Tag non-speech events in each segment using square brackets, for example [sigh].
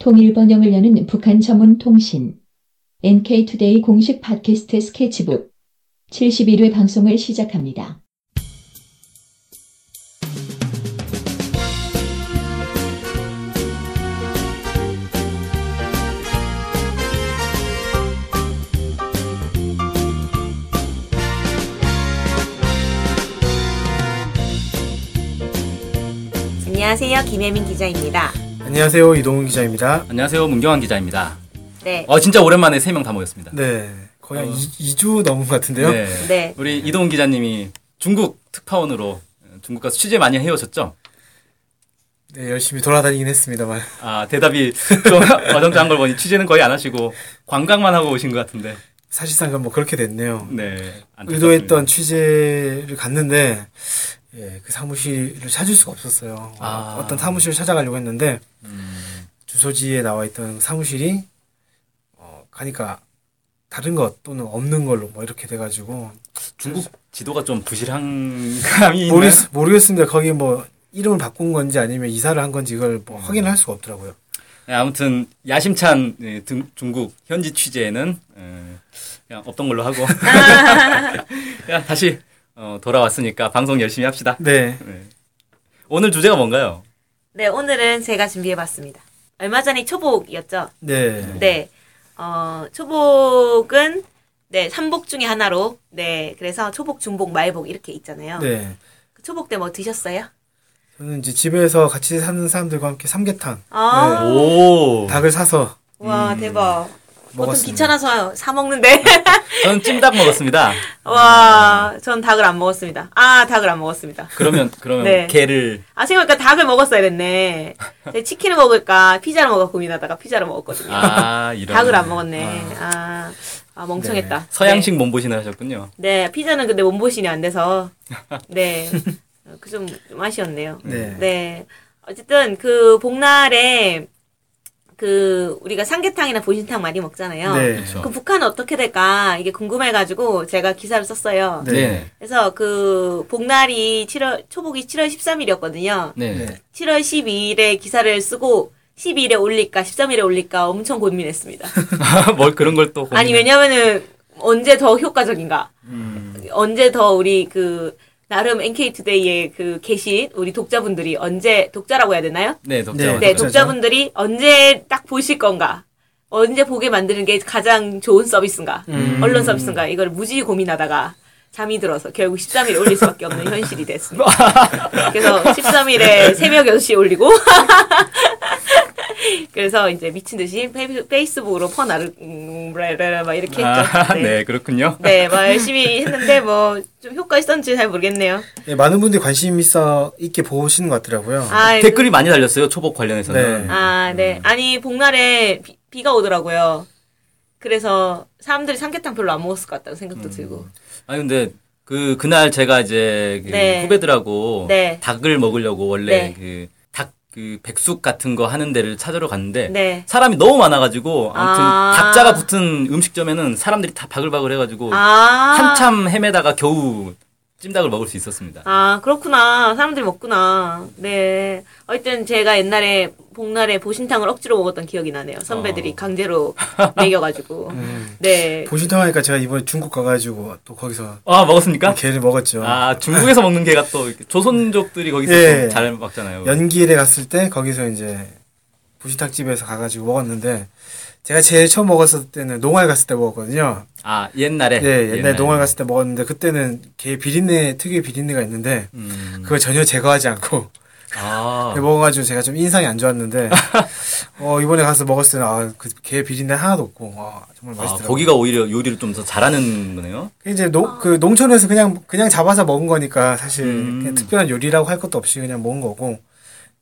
통일 번영을 여는 북한 전문 통신 NK투데이 공식 팟캐스트 스케치북 71회 방송을 시작합니다. 안녕하세요. 김혜민 기자입니다. 안녕하세요 이동훈 기자입니다. 안녕하세요. 문경환 기자입니다. 네. 어, 진짜 오랜만에 세 명 다 모였습니다. 네 거의 어. 한 2, 주 넘은 것 같은데요. 네. 네. 우리 이동훈 기자님이 중국 특파원으로 중국 가서 취재 많이 해오셨죠? 네, 열심히 돌아다니긴 했습니다만 아, 대답이 좀 [laughs] 어정쩡한 걸 보니 취재는 거의 안 하시고 관광만 하고 오신 것 같은데. 사실상 뭐 그렇게 됐네요. 네. 안타깝습니다. 의도했던 취재를 갔는데 예, 그 사무실을 찾을 수가 없었어요. 아. 어떤 사무실을 찾아가려고 했는데 음, 주소지에 나와 있던 사무실이 어, 가니까 다른 것 또는 없는 걸로 뭐 이렇게 돼가지고 중국 지도가 좀 부실한 감이 있나요? 모르겠, 모르겠습니다. 거기 뭐 이름을 바꾼 건지 아니면 이사를 한 건지 이걸 뭐 확인을 할 수가 없더라고요. 네, 아무튼 야심찬 네, 등- 중국 현지 취재는 에, 그냥 없던 걸로 하고 [laughs] [laughs] 그냥 다시 어, 돌아왔으니까 방송 열심히 합시다. 네. 네. 오늘 주제가 뭔가요? 네, 오늘은 제가 준비해봤습니다. 얼마 전에 초복이었죠? 네. 네. 어, 초복은, 네, 삼복 중에 하나로, 네, 그래서 초복, 중복, 말복 이렇게 있잖아요. 네. 그 초복 때 뭐 드셨어요? 저는 이제 집에서 같이 사는 사람들과 함께 삼계탕, 아, 오. 닭을 사서 와, 대박. 보통 먹었습니다. 귀찮아서 사 먹는데. [laughs] 저는 찜닭 먹었습니다. 와, 전 닭을 안 먹었습니다. 아, 닭을 안 먹었습니다. 그러면 그러면 네. 게를 아, 생각해보니까 닭을 먹었어야 됐네. 제가 치킨을 먹을까, 피자를 먹을까 고민하다가 피자를 먹었거든요. 아 이런 [laughs] 닭을 안 먹었네. 아, 아 멍청했다. 서양식 몸보신을 하셨군요. 네. 네, 피자는 근데 몸보신이 안 돼서 [laughs] 네, 그 좀 아쉬웠네요. 네. 네, 어쨌든 그 복날에 그 우리가 삼계탕이나 보신탕 많이 먹잖아요. 네. 그렇죠. 그 북한은 어떻게 될까 이게 궁금해가지고 제가 기사를 썼어요. 네. 네. 그래서 그 복날이 7월 초복이 7월 13일이었거든요. 네. 네. 7월 12일에 기사를 쓰고 12일에 올릴까 13일에 올릴까 엄청 고민했습니다. [laughs] 뭘 그런 걸 또 아니 왜냐면은 언제 더 효과적인가? 음. 언제 더 우리 그 나름 NK투데이에 그 계신 우리 독자분들이 언제 독자라고 해야 되나요? 네, 독자. 네, 네, 독자죠. 독자분들이 언제 딱 보실 건가? 언제 보게 만드는 게 가장 좋은 서비스인가? 음. 언론 서비스인가? 이걸 무지 고민하다가 잠이 들어서 결국 13일에 올릴 수밖에 없는 [laughs] 현실이 됐습니다. 그래서 13일에 새벽 6시에 올리고 [laughs] [laughs] 그래서 이제 미친 듯이 페이- 페이스북으로 퍼나르 음, 막 이렇게 했죠. 아, 네. 그렇군요. 네, 뭐 열심히 했는데 뭐 좀 효과 있었는지 잘 모르겠네요. 네, 많은 분들이 관심 있어 있게 보시는 것 같더라고요. 아, 댓글이 많이 달렸어요. 초복 관련해서는. 네. 아, 네. 아니 복날에 비, 가 오더라고요. 그래서 사람들이 삼계탕 별로 안 먹었을 것 같다는 생각도 음. 들고. 아니 근데 그 그날 제가 이제 그 네. 후배들하고 네. 닭을 먹으려고 원래 네. 그닭 그 백숙 같은 거 하는 데를 찾으러 갔는데 네. 사람이 너무 많아가지고 아무튼 아. 닭자가 붙은 음식점에는 사람들이 다 바글바글 해가지고 아. 한참 헤매다가 겨우 찜닭을 먹을 수 있었습니다. 아, 그렇구나. 사람들이 먹구나. 네. 어쨌든 제가 옛날에 복날에 보신탕을 억지로 먹었던 기억이 나네요. 선배들이 어. 강제로 [laughs] 먹여가지고. 음. 네. 보신탕 하니까 제가 이번에 중국 가가지고 또 거기서 아 먹었습니까? 게를 먹었죠. 아 중국에서 먹는 게가 또 조선족들이 거기서 예. 좀잘 먹잖아요. 연기일에 갔을 때 거기서 이제 보신탕 집에서 가가지고 먹었는데 제가 제일 처음 먹었을 때는 농활 갔을 때 먹었거든요. 아 옛날에 네, 옛날 농활 갔을 때 먹었는데 그때는 게 비린내 특유의 비린내가 있는데 음. 그걸 전혀 제거하지 않고 아 [laughs] 먹어가지고 제가 좀 인상이 안 좋았는데 [laughs] 어 이번에 가서 먹었을 때는 아그게 비린내 하나도 없고 와 정말 아, 맛있더라고요. 거기가 오히려 요리를 좀 더 잘하는 거네요. 이제 농, 그 농촌에서 그냥 그냥 잡아서 먹은 거니까 사실 음. 그냥 특별한 요리라고 할 것도 없이 그냥 먹은 거고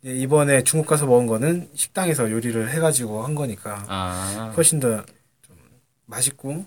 이번에 중국 가서 먹은 거는 식당에서 요리를 해가지고 한 거니까 아, 훨씬 더 좀 맛있고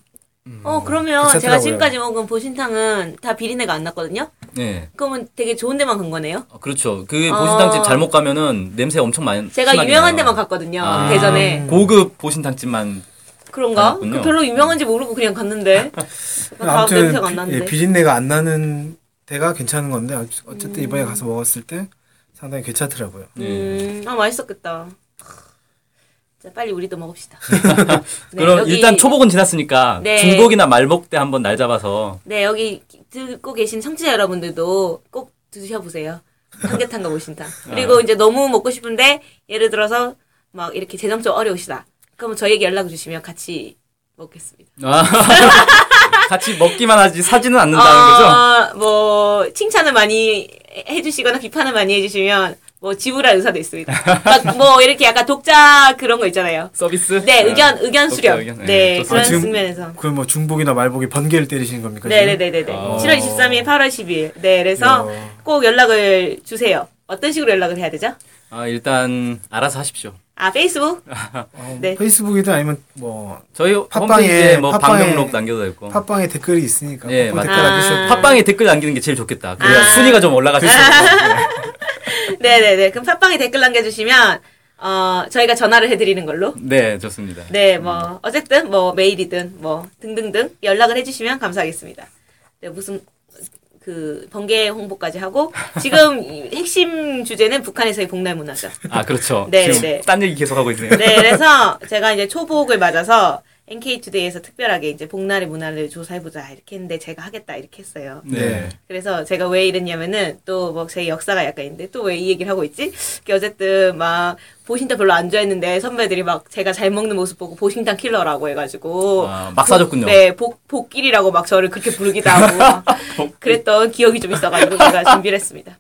어, 그러면 제가 괜찮더라고요. 지금까지 먹은 보신탕은 다 비린내가 안 났거든요? 네. 그러면 되게 좋은 데만 간 거네요? 어, 그렇죠. 그 아. 보신탕집 잘못 가면 냄새 엄청 많이. 제가 심하게 유명한 나요. 데만 갔거든요. 아. 대전에. 고급 보신탕집만. 그런가? 그 별로 유명한지 모르고 그냥 갔는데. [laughs] 다 아무튼 냄새가 안 나는데. 예, 비린내가 안 나는 데가 괜찮은 건데 어- 어쨌든 음. 이번에 가서 먹었을 때 상당히 괜찮더라고요. 네. 음, 아, 맛있었겠다. 자, 빨리 우리도 먹읍시다. [laughs] 네, 그럼 여기- 일단 초복은 지났으니까 네. 중복이나 말복 때 한번 날 잡아서 네, 여기 듣고 계신 청취자 여러분들도 꼭 드셔보세요. 삼계탕과 보신탕. [laughs] 그리고 이제 너무 먹고 싶은데, 예를 들어서, 막 이렇게 재정 적 어려우시다. 그러면 저에게 연락 주시면 같이 먹겠습니다. 아, [laughs] 같이 먹기만 하지 사지는 않는다는 거죠? 어, 뭐, 칭찬을 많이 해주시거나 비판을 많이 해주시면, 뭐, 지불할 의사도 있습니다. 막 뭐, 이렇게 약간 독자 그런 거 있잖아요. 서비스? 네, 아, 의견, 의견 독자 수렴. 의견? 네, 좋습니다. 그런 아, 지금 측면에서. 그럼 뭐 중복이나 말복이 번개를 때리시는 겁니까? 지금? 네네 네 네 네. 아. 7월 23일, 8월 10일. 네, 그래서 야. 꼭 연락을 주세요. 어떤 식으로 연락을 해야 되죠? 아, 일단 알아서 하십시오. 아, 페이스북? [laughs] 어, 네. 페이스북이든 아니면 뭐 저희 팟빵에- 뭐 방명록 남겨도 되고. 팟빵에 댓글이 있으니까 예, 꼭 맞아요. 댓글 아. 남기셔도 팟빵에 댓글 남기는 게 제일 좋겠다. 그래야 아. 순위가 좀 올라갈 수. [laughs] 네네네. 그럼 팟빵에 댓글 남겨주시면, 어, 저희가 전화를 해드리는 걸로. 네, 좋습니다. 네, 뭐, 어쨌든, 뭐, 메일이든, 뭐, 등등등 연락을 해주시면 감사하겠습니다. 네, 무슨, 그, 번개 홍보까지 하고, 지금 이 핵심 주제는 북한에서의 복날 문화죠. 아, 그렇죠. 네, 네. 딴 얘기 계속 하고 있네요. 네, 그래서 제가 이제 초복을 맞아서 NK투데이에서 특별하게 이제 복날의 문화를 조사해보자 이렇게 했는데 제가 하겠다 이렇게 했어요. 네. 그래서 제가 왜 이랬냐면은 또 뭐 제 역사가 약간 있는데 또 왜 이 얘기를 하고 있지? 그 어쨌든 막 보신탕 별로 안 좋아했는데 선배들이 막 제가 잘 먹는 모습 보고 보신탕 킬러라고 해가지고 아, 막 사줬군요. 네, 복 복길이라고 막 저를 그렇게 부르기도 하고 [laughs] 막 그랬던 기억이 좀 있어가지고 제가 준비를 했습니다.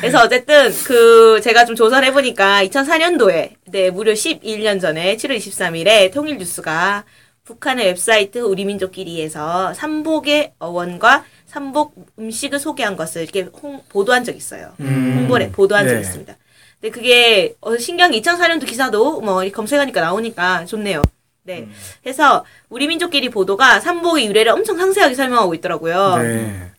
그래서 어쨌든 그 제가 좀 조사를 해보니까 2004년도에 네 무려 11년 전에 7월 23일에 통일뉴스가 북한의 웹사이트 우리민족끼리에서 삼복의 어원과 삼복 음식을 소개한 것을 이렇게 홍, 보도한 적이 있어요. 홍보를 보도한 적이 네. 있습니다. 근데 그게 어, 신기한 게 2004년도 기사도 뭐 검색하니까 나오니까 좋네요. 네. 그래서 우리 민족끼리 보도가 삼복의 유래를 엄청 상세하게 설명하고 있더라고요. 네.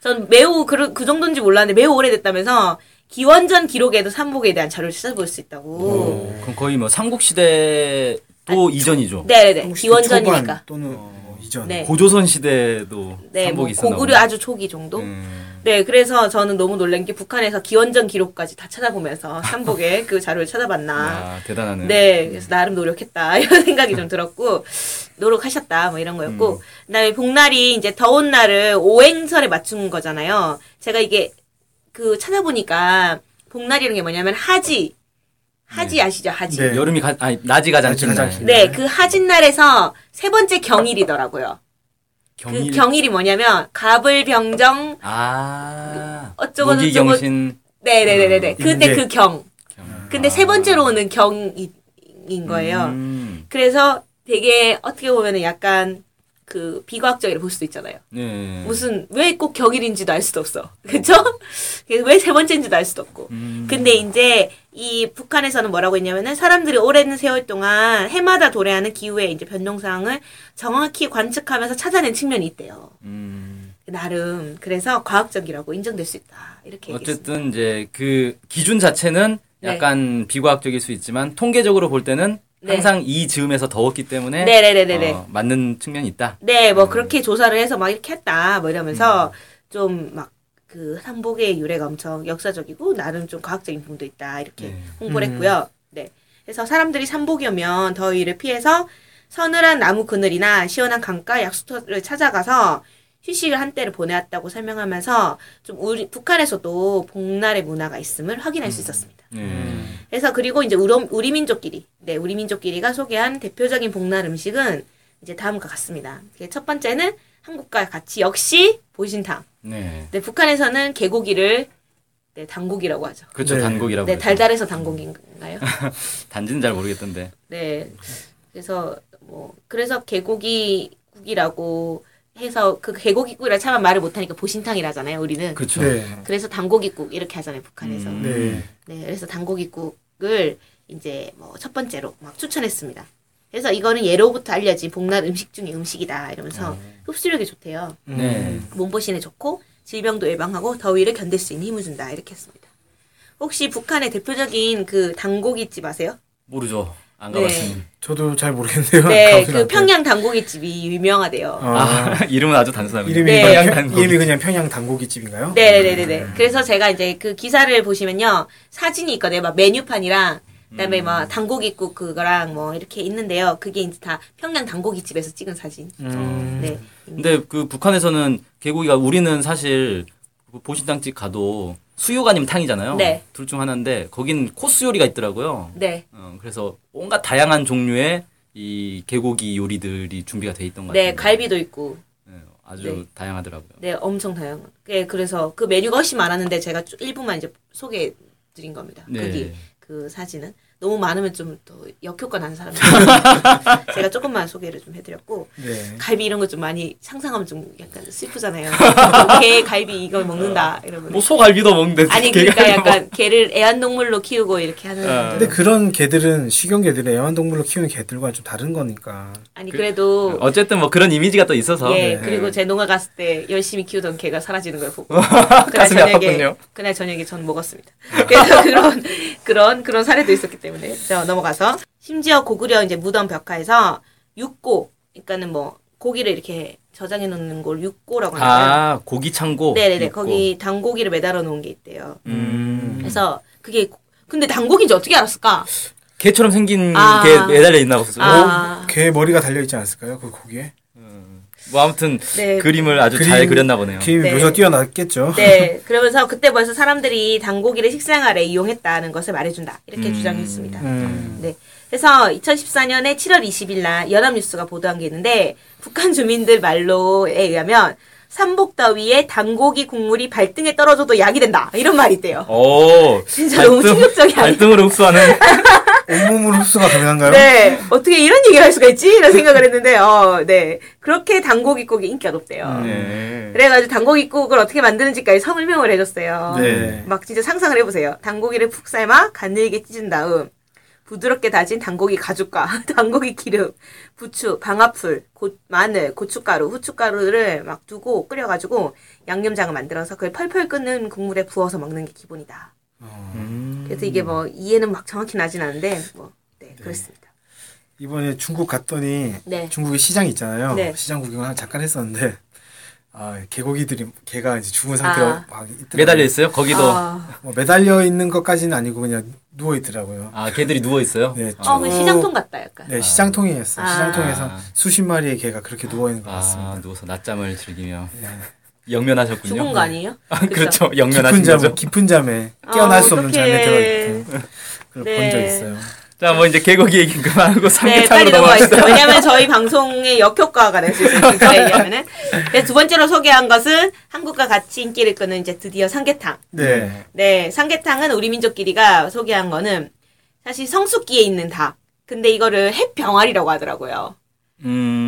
전 매우 그, 그 정도인지 몰랐는데 매우 오래됐다면서 기원전 기록에도 삼복에 대한 자료를 찾아볼 수 있다고. 그럼 거의 뭐 삼국시대 도 이전이죠. 네네네. 혹시 기원전이니까. 또는 뭐 이전. 네. 고조선 시대도 네, 뭐 고구려. 아주 초기 정도. 음. 네, 그래서 저는 너무 놀란 게 북한에서 기원전 기록까지 다 찾아보면서 삼복의 [laughs] 그 자료를 찾아봤나. 아, 대단하네. 네, 그래서 나름 노력했다 [laughs] 이런 생각이 좀 들었고 노력하셨다 뭐 이런 거였고 음. 그다음에 복날이 이제 더운 날을 오행설에 맞춘 거잖아요. 제가 이게 그 찾아보니까 복날이라는 게 뭐냐면 하지 하지 아시죠 하지. 네. 여름이 가, 아니, 낮이 가장 긴 날. 네, 그 하진 날에서 세 번째 경일이더라고요. 경일. 그 경일이 뭐냐면 가불병정 아. 어쩌고 저쩌고-. 네네네네. 음, 그때 인계. 그 경. 경. 근데 세 번째로 오는 경인 거예요. 음. 그래서 되게 어떻게 보면은 약간 그 비과학적이라 볼 수도 있잖아요. 네. 무슨 왜꼭 경일인지도 알 수도 없어. [laughs] 그쵸? 왜세 번째인지도 알 수도 없고. 음. 근데 이제 이 북한에서는 뭐라고 했냐면은 사람들이 오랜 세월 동안 해마다 도래하는 기후의 이제 변동 사항을 정확히 관측하면서 찾아낸 측면이 있대요. 음. 나름 그래서 과학적이라고 인정될 수 있다. 이렇게 얘기했습니다. 어쨌든 이제 그 기준 자체는 네. 약간 비과학적일 수 있지만 통계적으로 볼 때는 네. 항상 이 즈음에서 더웠기 때문에 네네네네네. 어, 맞는 측면이 있다. 네, 뭐 그렇게 조사를 해서 막 이렇게 했다. 뭐 이러면서 좀막그 삼복의 유래가 엄청 역사적이고 나름 좀 과학적인 부분도 있다. 이렇게 네. 홍보를 했고요. 네. 그래서 사람들이 삼복이 오면 더위를 피해서 서늘한 나무 그늘이나 시원한 강가 약수터를 찾아가서 휴식을 한때를 보내왔다고 설명하면서 좀 우리 북한에서도 복날의 문화가 있음을 확인할 수 있었습니다. 네. 그래서 그리고 이제 우리, 우리 민족끼리, 네, 우리 민족끼리가 소개한 대표적인 복날 음식은 이제 다음과 같습니다. 첫 번째는 한국과 같이 역시 보신탕. 네. 네, 북한에서는 개고기를 네, 단고기라고 하죠. 그렇죠. 네. 단곡이라고. 네, 그러죠. 달달해서 단고기인가요? [laughs] 단지는 잘 모르겠던데. 네. 그래서 뭐 그래서 개고기 국이라고 해서 그 개고기국이라 차마 말을 못하니까 보신탕이라잖아요. 우리는. 그렇죠. 네. 그래서 단고기국 이렇게 하잖아요. 북한에서. 음. 네. 네, 그래서 단고기국을 이제 뭐 첫 번째로 막 추천했습니다. 그래서 이거는 예로부터 알려진 복날 음식 중에 음식이다 이러면서 흡수력이 좋대요. 네. 몸보신에 좋고 질병도 예방하고 더위를 견딜 수 있는 힘을 준다 이렇게 했습니다. 혹시 북한의 대표적인 그 단고기집 아세요? 모르죠. 안 네. 가봤으니. 저도 잘 모르겠네요. 네, 그. 평양 단고기집이 유명하대요. 아, 아, [laughs] 이름은 아주 단순하군요. 이름이, 네. 그냥 평양 평- 단곡. 이름이 그냥 평양 단고기집인가요? 네네네네. 그래서 제가 이제 그 기사를 보시면요. 사진이 있거든요. 막 메뉴판이랑 그다음에 뭐 당고기국 그거랑 뭐 이렇게 있는데요. 그게 이제 다 평양 당고기집에서 찍은 사진. 음. 네. 근데 그 북한에서는 개고기가 우리는 사실 그 보신탕집 가도 수육 아니면 탕이잖아요. 네. 둘 중 하나인데 거긴 코스 요리가 있더라고요. 네. 어, 그래서 온갖 다양한 종류의 이 개고기 요리들이 준비가 돼 있던 것 같아요. 네, 갈비도 있고. 네, 아주 네. 다양하더라고요. 네, 엄청 다양한. 네, 그래서 그 메뉴가 훨씬 많았는데 제가 쭉 일부만 이제 소개해 드린 겁니다. 네. 거기 그 사진은 너무 많으면 좀더 역효과 나는 사람들. [laughs] 제가 조금만 소개를 좀 해드렸고 네. 갈비 이런 거 좀 많이 상상하면 좀 약간 슬프잖아요. [laughs] 개 갈비 이걸 먹는다 이러면. 뭐 소갈비도 먹는데 아니 그러니까 뭐- 약간 개를 애완동물로 키우고 이렇게 하는. 아. 근데 그런 개들은 식용 개들은 애완동물로 키우는 개들과 좀 다른 거니까. 아니 그래도 어쨌든 뭐 그런 이미지가 또 있어서 예, 네. 그리고 제 농가 갔을 때 열심히 키우던 개가 사라지는 걸 보고 [laughs] 그날 가슴이 저녁에 아팠군요. 그날 저녁에 전 먹었습니다. 그래서 그런 그런 그런 사례도 있었기 때문에 자 넘어가서 심지어 고구려 이제 무덤 벽화에서 육고 그러니까는 뭐 고기를 이렇게 저장해 놓는 걸 육고라고 하는데요. 아 고기 창고. 네네네 있고. 거기 당고기를 매달아 놓은 게 있대요. 음. 그래서 그게 근데 당고기인지 어떻게 알았을까? 개처럼 생긴 아. 게 매달려 있나 보죠. 아. 개 머리가 달려 있지 않았을까요? 그 고기에? 뭐 아무튼 네. 그림을 아주 잘 그렸나 보네요. 그림이 네. 묘사 뛰어났겠죠. 네, 그러면서 그때 벌써 사람들이 당고기를 식생활에 이용했다는 것을 말해준다. 이렇게 주장했습니다. 음. 네. 그래서 2014년에 7월 20일 날 연합뉴스가 보도한 게 있는데 북한 주민들 말로에 의하면 삼복더위에 당고기 국물이 발등에 떨어져도 약이 된다. 이런 말이 있대요. 오, 진짜 너무 충격적이 아니에요? 발등으로 흡수하는. [laughs] 온몸으로 흡수가 가능한가요? 네. 어떻게 이런 얘기를 할 수가 있지? 이런 생각을 했는데, 어, 네. 그렇게 당고기국이 인기가 높대요. 네. 그래가지고 당고기국을 어떻게 만드는지까지 설명을 해줬어요. 네. 막 진짜 상상을 해보세요. 당고기를 푹 삶아 가늘게 찢은 다음 부드럽게 다진 당고기 가죽과 [laughs] 당고기 기름, 부추, 방아풀, 고, 마늘, 고춧가루, 후춧가루를 막 두고 끓여가지고 양념장을 만들어서 그걸 펄펄 끓는 국물에 부어서 먹는 게 기본이다. 음. 그래서 이게 뭐 이해는 막 정확히 나진 않은데 뭐 네, 그렇습니다. 이번에 중국 갔더니 네. 중국에 시장이 있잖아요. 네. 시장 구경을 잠깐 했었는데 아 개고기들이 개가 이제 죽은 상태로 아. 막 있더라고요. 매달려 있어요? 거기도. 아, 아, 뭐 매달려 있는 것까지는 아니고 그냥 누워 있더라고요. 개들이 누워 있어요. 네, 어, 그 쭉- 시장통 같다 약간. 네, 시장통이었어요. 아. 시장통에서 수십 마리의 개가 그렇게 누워 있는 것 아, 같습니다. 누워서 낮잠을 즐기며 네. 영면하셨군요. 죽은 거 아니에요? 아? 그렇죠. [laughs] 깊은 영면하신 잠 거죠. 깊은 잠에 깨어날 아, 수 없는 어떡해. 잠에 들어있고 그걸 네. 본적 있어요. 자, 뭐 이제 개고기 얘기 그만하고 네, 삼계탕으로. 넘어갑시다. 왜냐하면 저희 방송에 역효과가 낼 수 있어요. 진짜 [laughs] 얘기하면은. 두 번째로 소개한 것은 한국과 같이 인기를 끄는 이제 드디어 삼계탕. 네. 네, 삼계탕은 우리 민족끼리가 소개한 거는 사실 성숙기에 있는 닭. 근데 이거를 햇병아리라고 하더라고요. 음.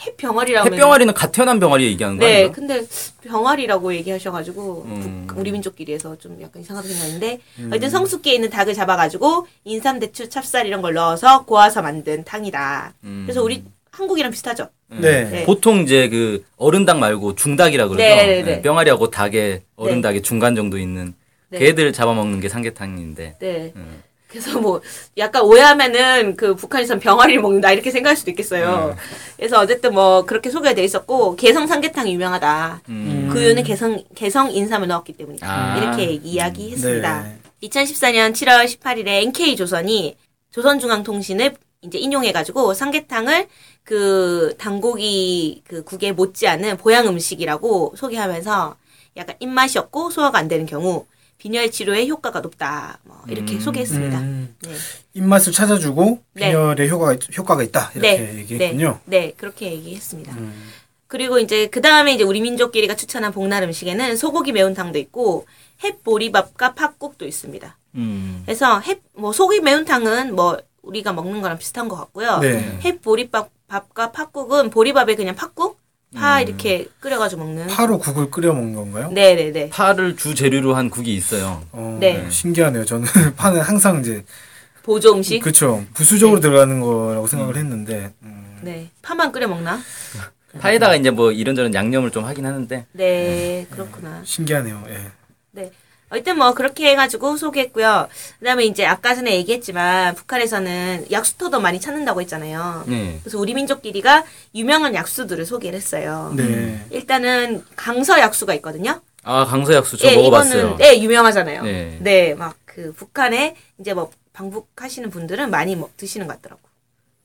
햇병아리라고. 햇병아리는 갓 태어난 병아리 얘기하는 거 네, 아니에요? 근데 병아리라고 얘기하셔가지고 음. 북- 우리 민족끼리에서 좀 약간 이상하게 생각했는데 어쨌든 성숙기에 있는 닭을 잡아가지고 인삼, 대추, 찹쌀 이런 걸 넣어서 고아서 만든 탕이다. 음. 그래서 우리 한국이랑 비슷하죠. 네. 네. 보통 이제 그 어른 닭 말고 중닭이라 그러죠. 네네네. 네, 병아리하고 닭의 어른 닭의 중간 정도 있는 네. 개들 잡아먹는 게 삼계탕인데. 네. 음. 그래서 뭐 약간 오해하면은 그 북한에선 병아리를 먹는다 이렇게 생각할 수도 있겠어요. 네. 그래서 어쨌든 뭐 그렇게 소개가 돼 있었고 개성 삼계탕이 유명하다. 음. 그 이유는 개성 개성 인삼을 넣었기 때문이다. 아. 이렇게 이야기했습니다. 네. 2014년 7월 18일에 NK 조선이 조선중앙통신을 이제 인용해가지고 삼계탕을 그 당고기 그 국에 못지않은 보양 음식이라고 소개하면서 약간 입맛이 없고 소화가 안 되는 경우 빈혈 치료에 효과가 높다. 뭐 이렇게 음. 소개했습니다. 음, 네. 입맛을 찾아주고 네. 빈혈에 효과가 효과가 있다 이렇게 네, 얘기했군요. 네, 네, 그렇게 얘기했습니다. 음. 그리고 이제 그 다음에 이제 우리 민족끼리가 추천한 복날 음식에는 소고기 매운탕도 있고 햇보리밥과 팥국도 있습니다. 음. 그래서 햇, 뭐 소고기 매운탕은 뭐 우리가 먹는 거랑 비슷한 것 같고요. 네. 햇보리밥 밥과 팥국은 보리밥에 그냥 팥국, 파 음. 이렇게 끓여가지고 먹는. 파로 국을 끓여 먹는 건가요? 네네네. 파를 주 재료로 한 국이 있어요. 어, 네. 신기하네요. 저는 [laughs] 파는 항상 이제 보조 음식. 그렇죠 부수적으로 네. 들어가는 거라고 생각을 했는데 음. 네. 파만 끓여 먹나? [laughs] 파에다가 이제 뭐 이런저런 양념을 좀 하긴 하는데 네, 그렇구나. 신기하네요. 예. 네. 어쨌든 뭐 그렇게 해가지고 소개했고요. 그다음에 이제 아까 전에 얘기했지만 북한에서는 약수터도 많이 찾는다고 했잖아요. 네. 그래서 우리 민족끼리가 유명한 약수들을 소개를 했어요. 네. 일단은 강서 약수가 있거든요. 아 강서 약수 저 예, 먹어봤어요. 이거는 네 유명하잖아요. 네. 네, 막 그 북한에 이제 뭐 방북하시는 분들은 많이 뭐 드시는 것 같더라고.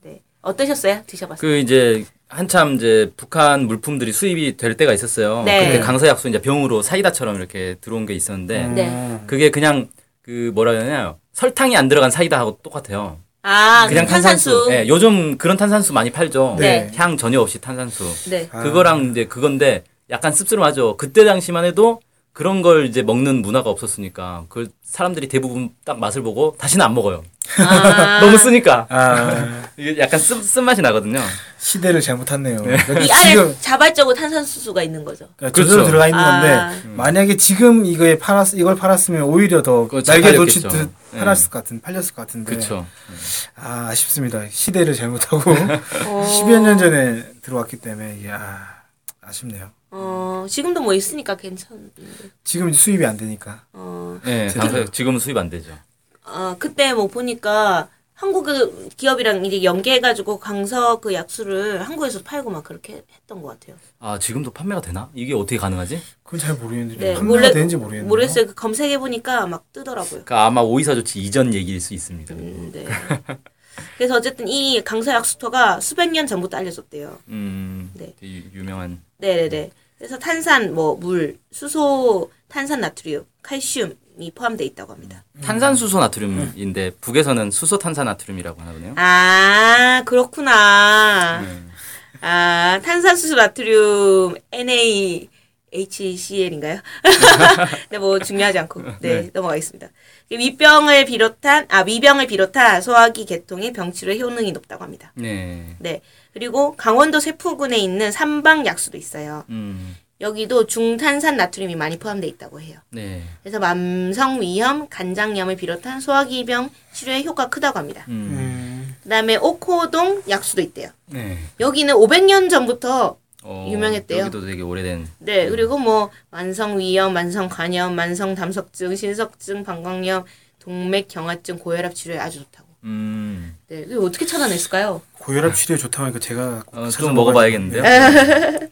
네. 어떠셨어요? 드셔봤어요? 그 이제 한참 이제 북한 물품들이 수입이 될 때가 있었어요. 네. 그때 강서약수 이제 병으로 사이다처럼 이렇게 들어온 게 있었는데 음. 네. 그게 그냥 그 뭐라 해야 되나요? 설탕이 안 들어간 사이다하고 똑같아요. 아, 그냥 탄산수. 예, 요즘 그런 탄산수 많이 팔죠. 네. 향 전혀 없이 탄산수. 네. 아. 그거랑 이제 그건데 약간 씁쓸하죠. 그때 당시만 해도 그런 걸 이제 먹는 문화가 없었으니까 그 사람들이 대부분 딱 맛을 보고 다시는 안 먹어요. 아, [laughs] 너무 쓰니까 아, 이게 약간 쓴, 쓴 맛이 나거든요. 시대를 잘못 탔네요. 그러니까 이 안에 자발적으로 탄산수수가 있는 거죠. 그러니까 그렇죠. 들어가 있는 건데 아. 만약에 지금 이거에 팔았 이걸 팔았으면 오히려 더 날개 팔렸겠죠. 놓치듯 네. 팔았을 것 같은 팔렸을 것 같은데 그렇죠. 아 아쉽습니다. 시대를 잘못하고 [laughs] 어. 10여 년 전에 들어왔기 때문에 이게 아 아쉽네요. 어, 지금도 뭐 있으니까 괜찮은데. 지금 수입이 안 되니까 어, 네, 당사 지금은 수입 안 되죠. 어, 그때 뭐 보니까 한국 그 기업이랑 이제 연계해가지고 강서 그 약수를 한국에서 팔고 막 그렇게 했던 것 같아요. 아 지금도 판매가 되나? 이게 어떻게 가능하지? 그건 잘 모르겠는데 네, 판매가 되는지 모르겠네요. 모르겠어요. 그 검색해 보니까 막 뜨더라고요. 그러니까 아마 오이사 조치 이전 얘기일 수 있습니다. 음, 네. 그래서 어쨌든 이 강서 약수터가 수백 년 전부터 알려졌대요. 음, 네. 유명한. 네네네. 그래서 탄산, 뭐, 물, 수소, 탄산 나트륨, 칼슘이 포함되어 있다고 합니다. 탄산 수소 나트륨인데 북에서는 수소 탄산 나트륨이라고 하거든요. 아, 그렇구나. 네. 아, 탄산수소 나트륨 NaHCl인가요? 네, [laughs] 뭐 중요하지 않고. 네, 넘어가겠습니다. 위병을 비롯한 아, 위병을 비롯한 소화기 계통의 병치료 효능이 높다고 합니다. 네. 네. 그리고 강원도 세포군에 있는 삼방 약수도 있어요. 음, 여기도 중탄산 나트륨이 많이 포함되어 있다고 해요. 네. 그래서 만성 위염, 간장염을 비롯한 소화기병 치료에 효과가 크다고 합니다. 음, 음, 그다음에 옥호동 약수도 있대요. 네. 여기는 500년 전부터 어, 유명했대요. 여기도 되게 오래된. 네 그리고 뭐 만성 위염, 만성 간염, 만성 담석증, 신석증, 방광염, 동맥 경화증, 고혈압 치료에 아주 좋다고. 음, 네, 이거 어떻게 찾아냈을까요? 고혈압 치료에 좋다고 하니까 제가 꼭 어, 좀 먹어봐야겠는데요. [laughs]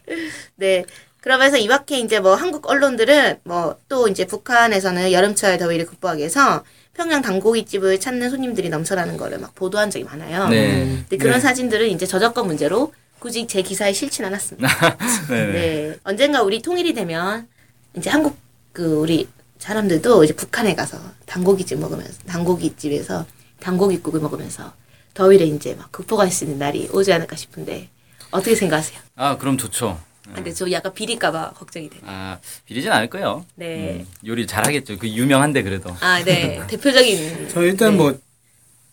네. 그러면서 이 밖에 이제 뭐 한국 언론들은 뭐 또 이제 북한에서는 여름철 더위를 극복하기 위해서 평양 단고기집을 찾는 손님들이 넘쳐나는 거를 막 보도한 적이 많아요. 네. 근데 그런 네. 사진들은 이제 저작권 문제로 굳이 제 기사에 실진 않았습니다. [laughs] 네. 네. 네. 언젠가 우리 통일이 되면 이제 한국 그 우리 사람들도 이제 북한에 가서 단고기집 먹으면서 단고기집에서 단고기국을 먹으면서 더위를 이제 막 극복할 수 있는 날이 오지 않을까 싶은데 어떻게 생각하세요? 아, 그럼 좋죠. 아, 근데 저 약간 비릴까봐 걱정이 돼요. 아, 비리진 않을 거예요. 네. 음, 요리 잘하겠죠. 그 유명한데 그래도. 아, 네. [laughs] 대표적인. 저 일단 네. 뭐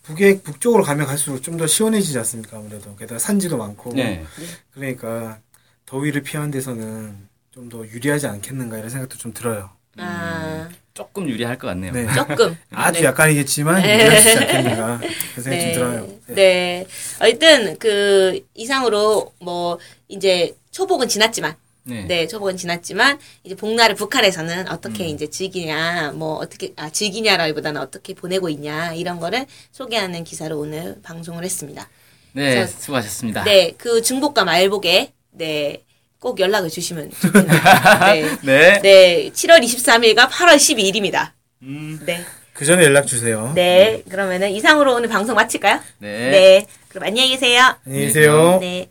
북에 북쪽으로 가면 갈수록 좀 더 시원해지지 않습니까? 아무래도 게다가 산지도 많고 네. 그러니까 더위를 피하는 데서는 좀 더 유리하지 않겠는가 이런 생각도 좀 들어요. 아, 조금 유리할 것 같네요. 네. [laughs] 조금. 아주 네. 약간이겠지만 유리할 수 있지 않겠는가 그런 생각이 네. 좀 들어요. 네. 네. 어쨌든 그 이상으로 뭐 이제 초복은 지났지만 네. 네, 초복은 지났지만 이제 복날을 북한에서는 어떻게 이제 즐기냐, 뭐 어떻게 아 즐기냐라기보다는 어떻게 보내고 있냐 이런 거를 소개하는 기사로 오늘 방송을 했습니다. 네, 저- 수고하셨습니다. 네, 그 중복과 말복에 네. 꼭 연락을 주시면 좋겠네요. [laughs] 네. 네. 네, 7월 23일과 8월 12일입니다. 음, 네. 그 전에 연락 주세요. 네. 그러면은 이상으로 오늘 방송 마칠까요? 네. 네. 그럼 안녕히 계세요. 안녕히 계세요. 네.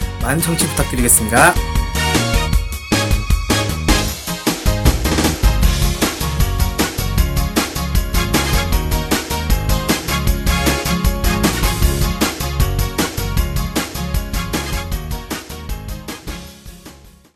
많은 청취 부탁드리겠습니다.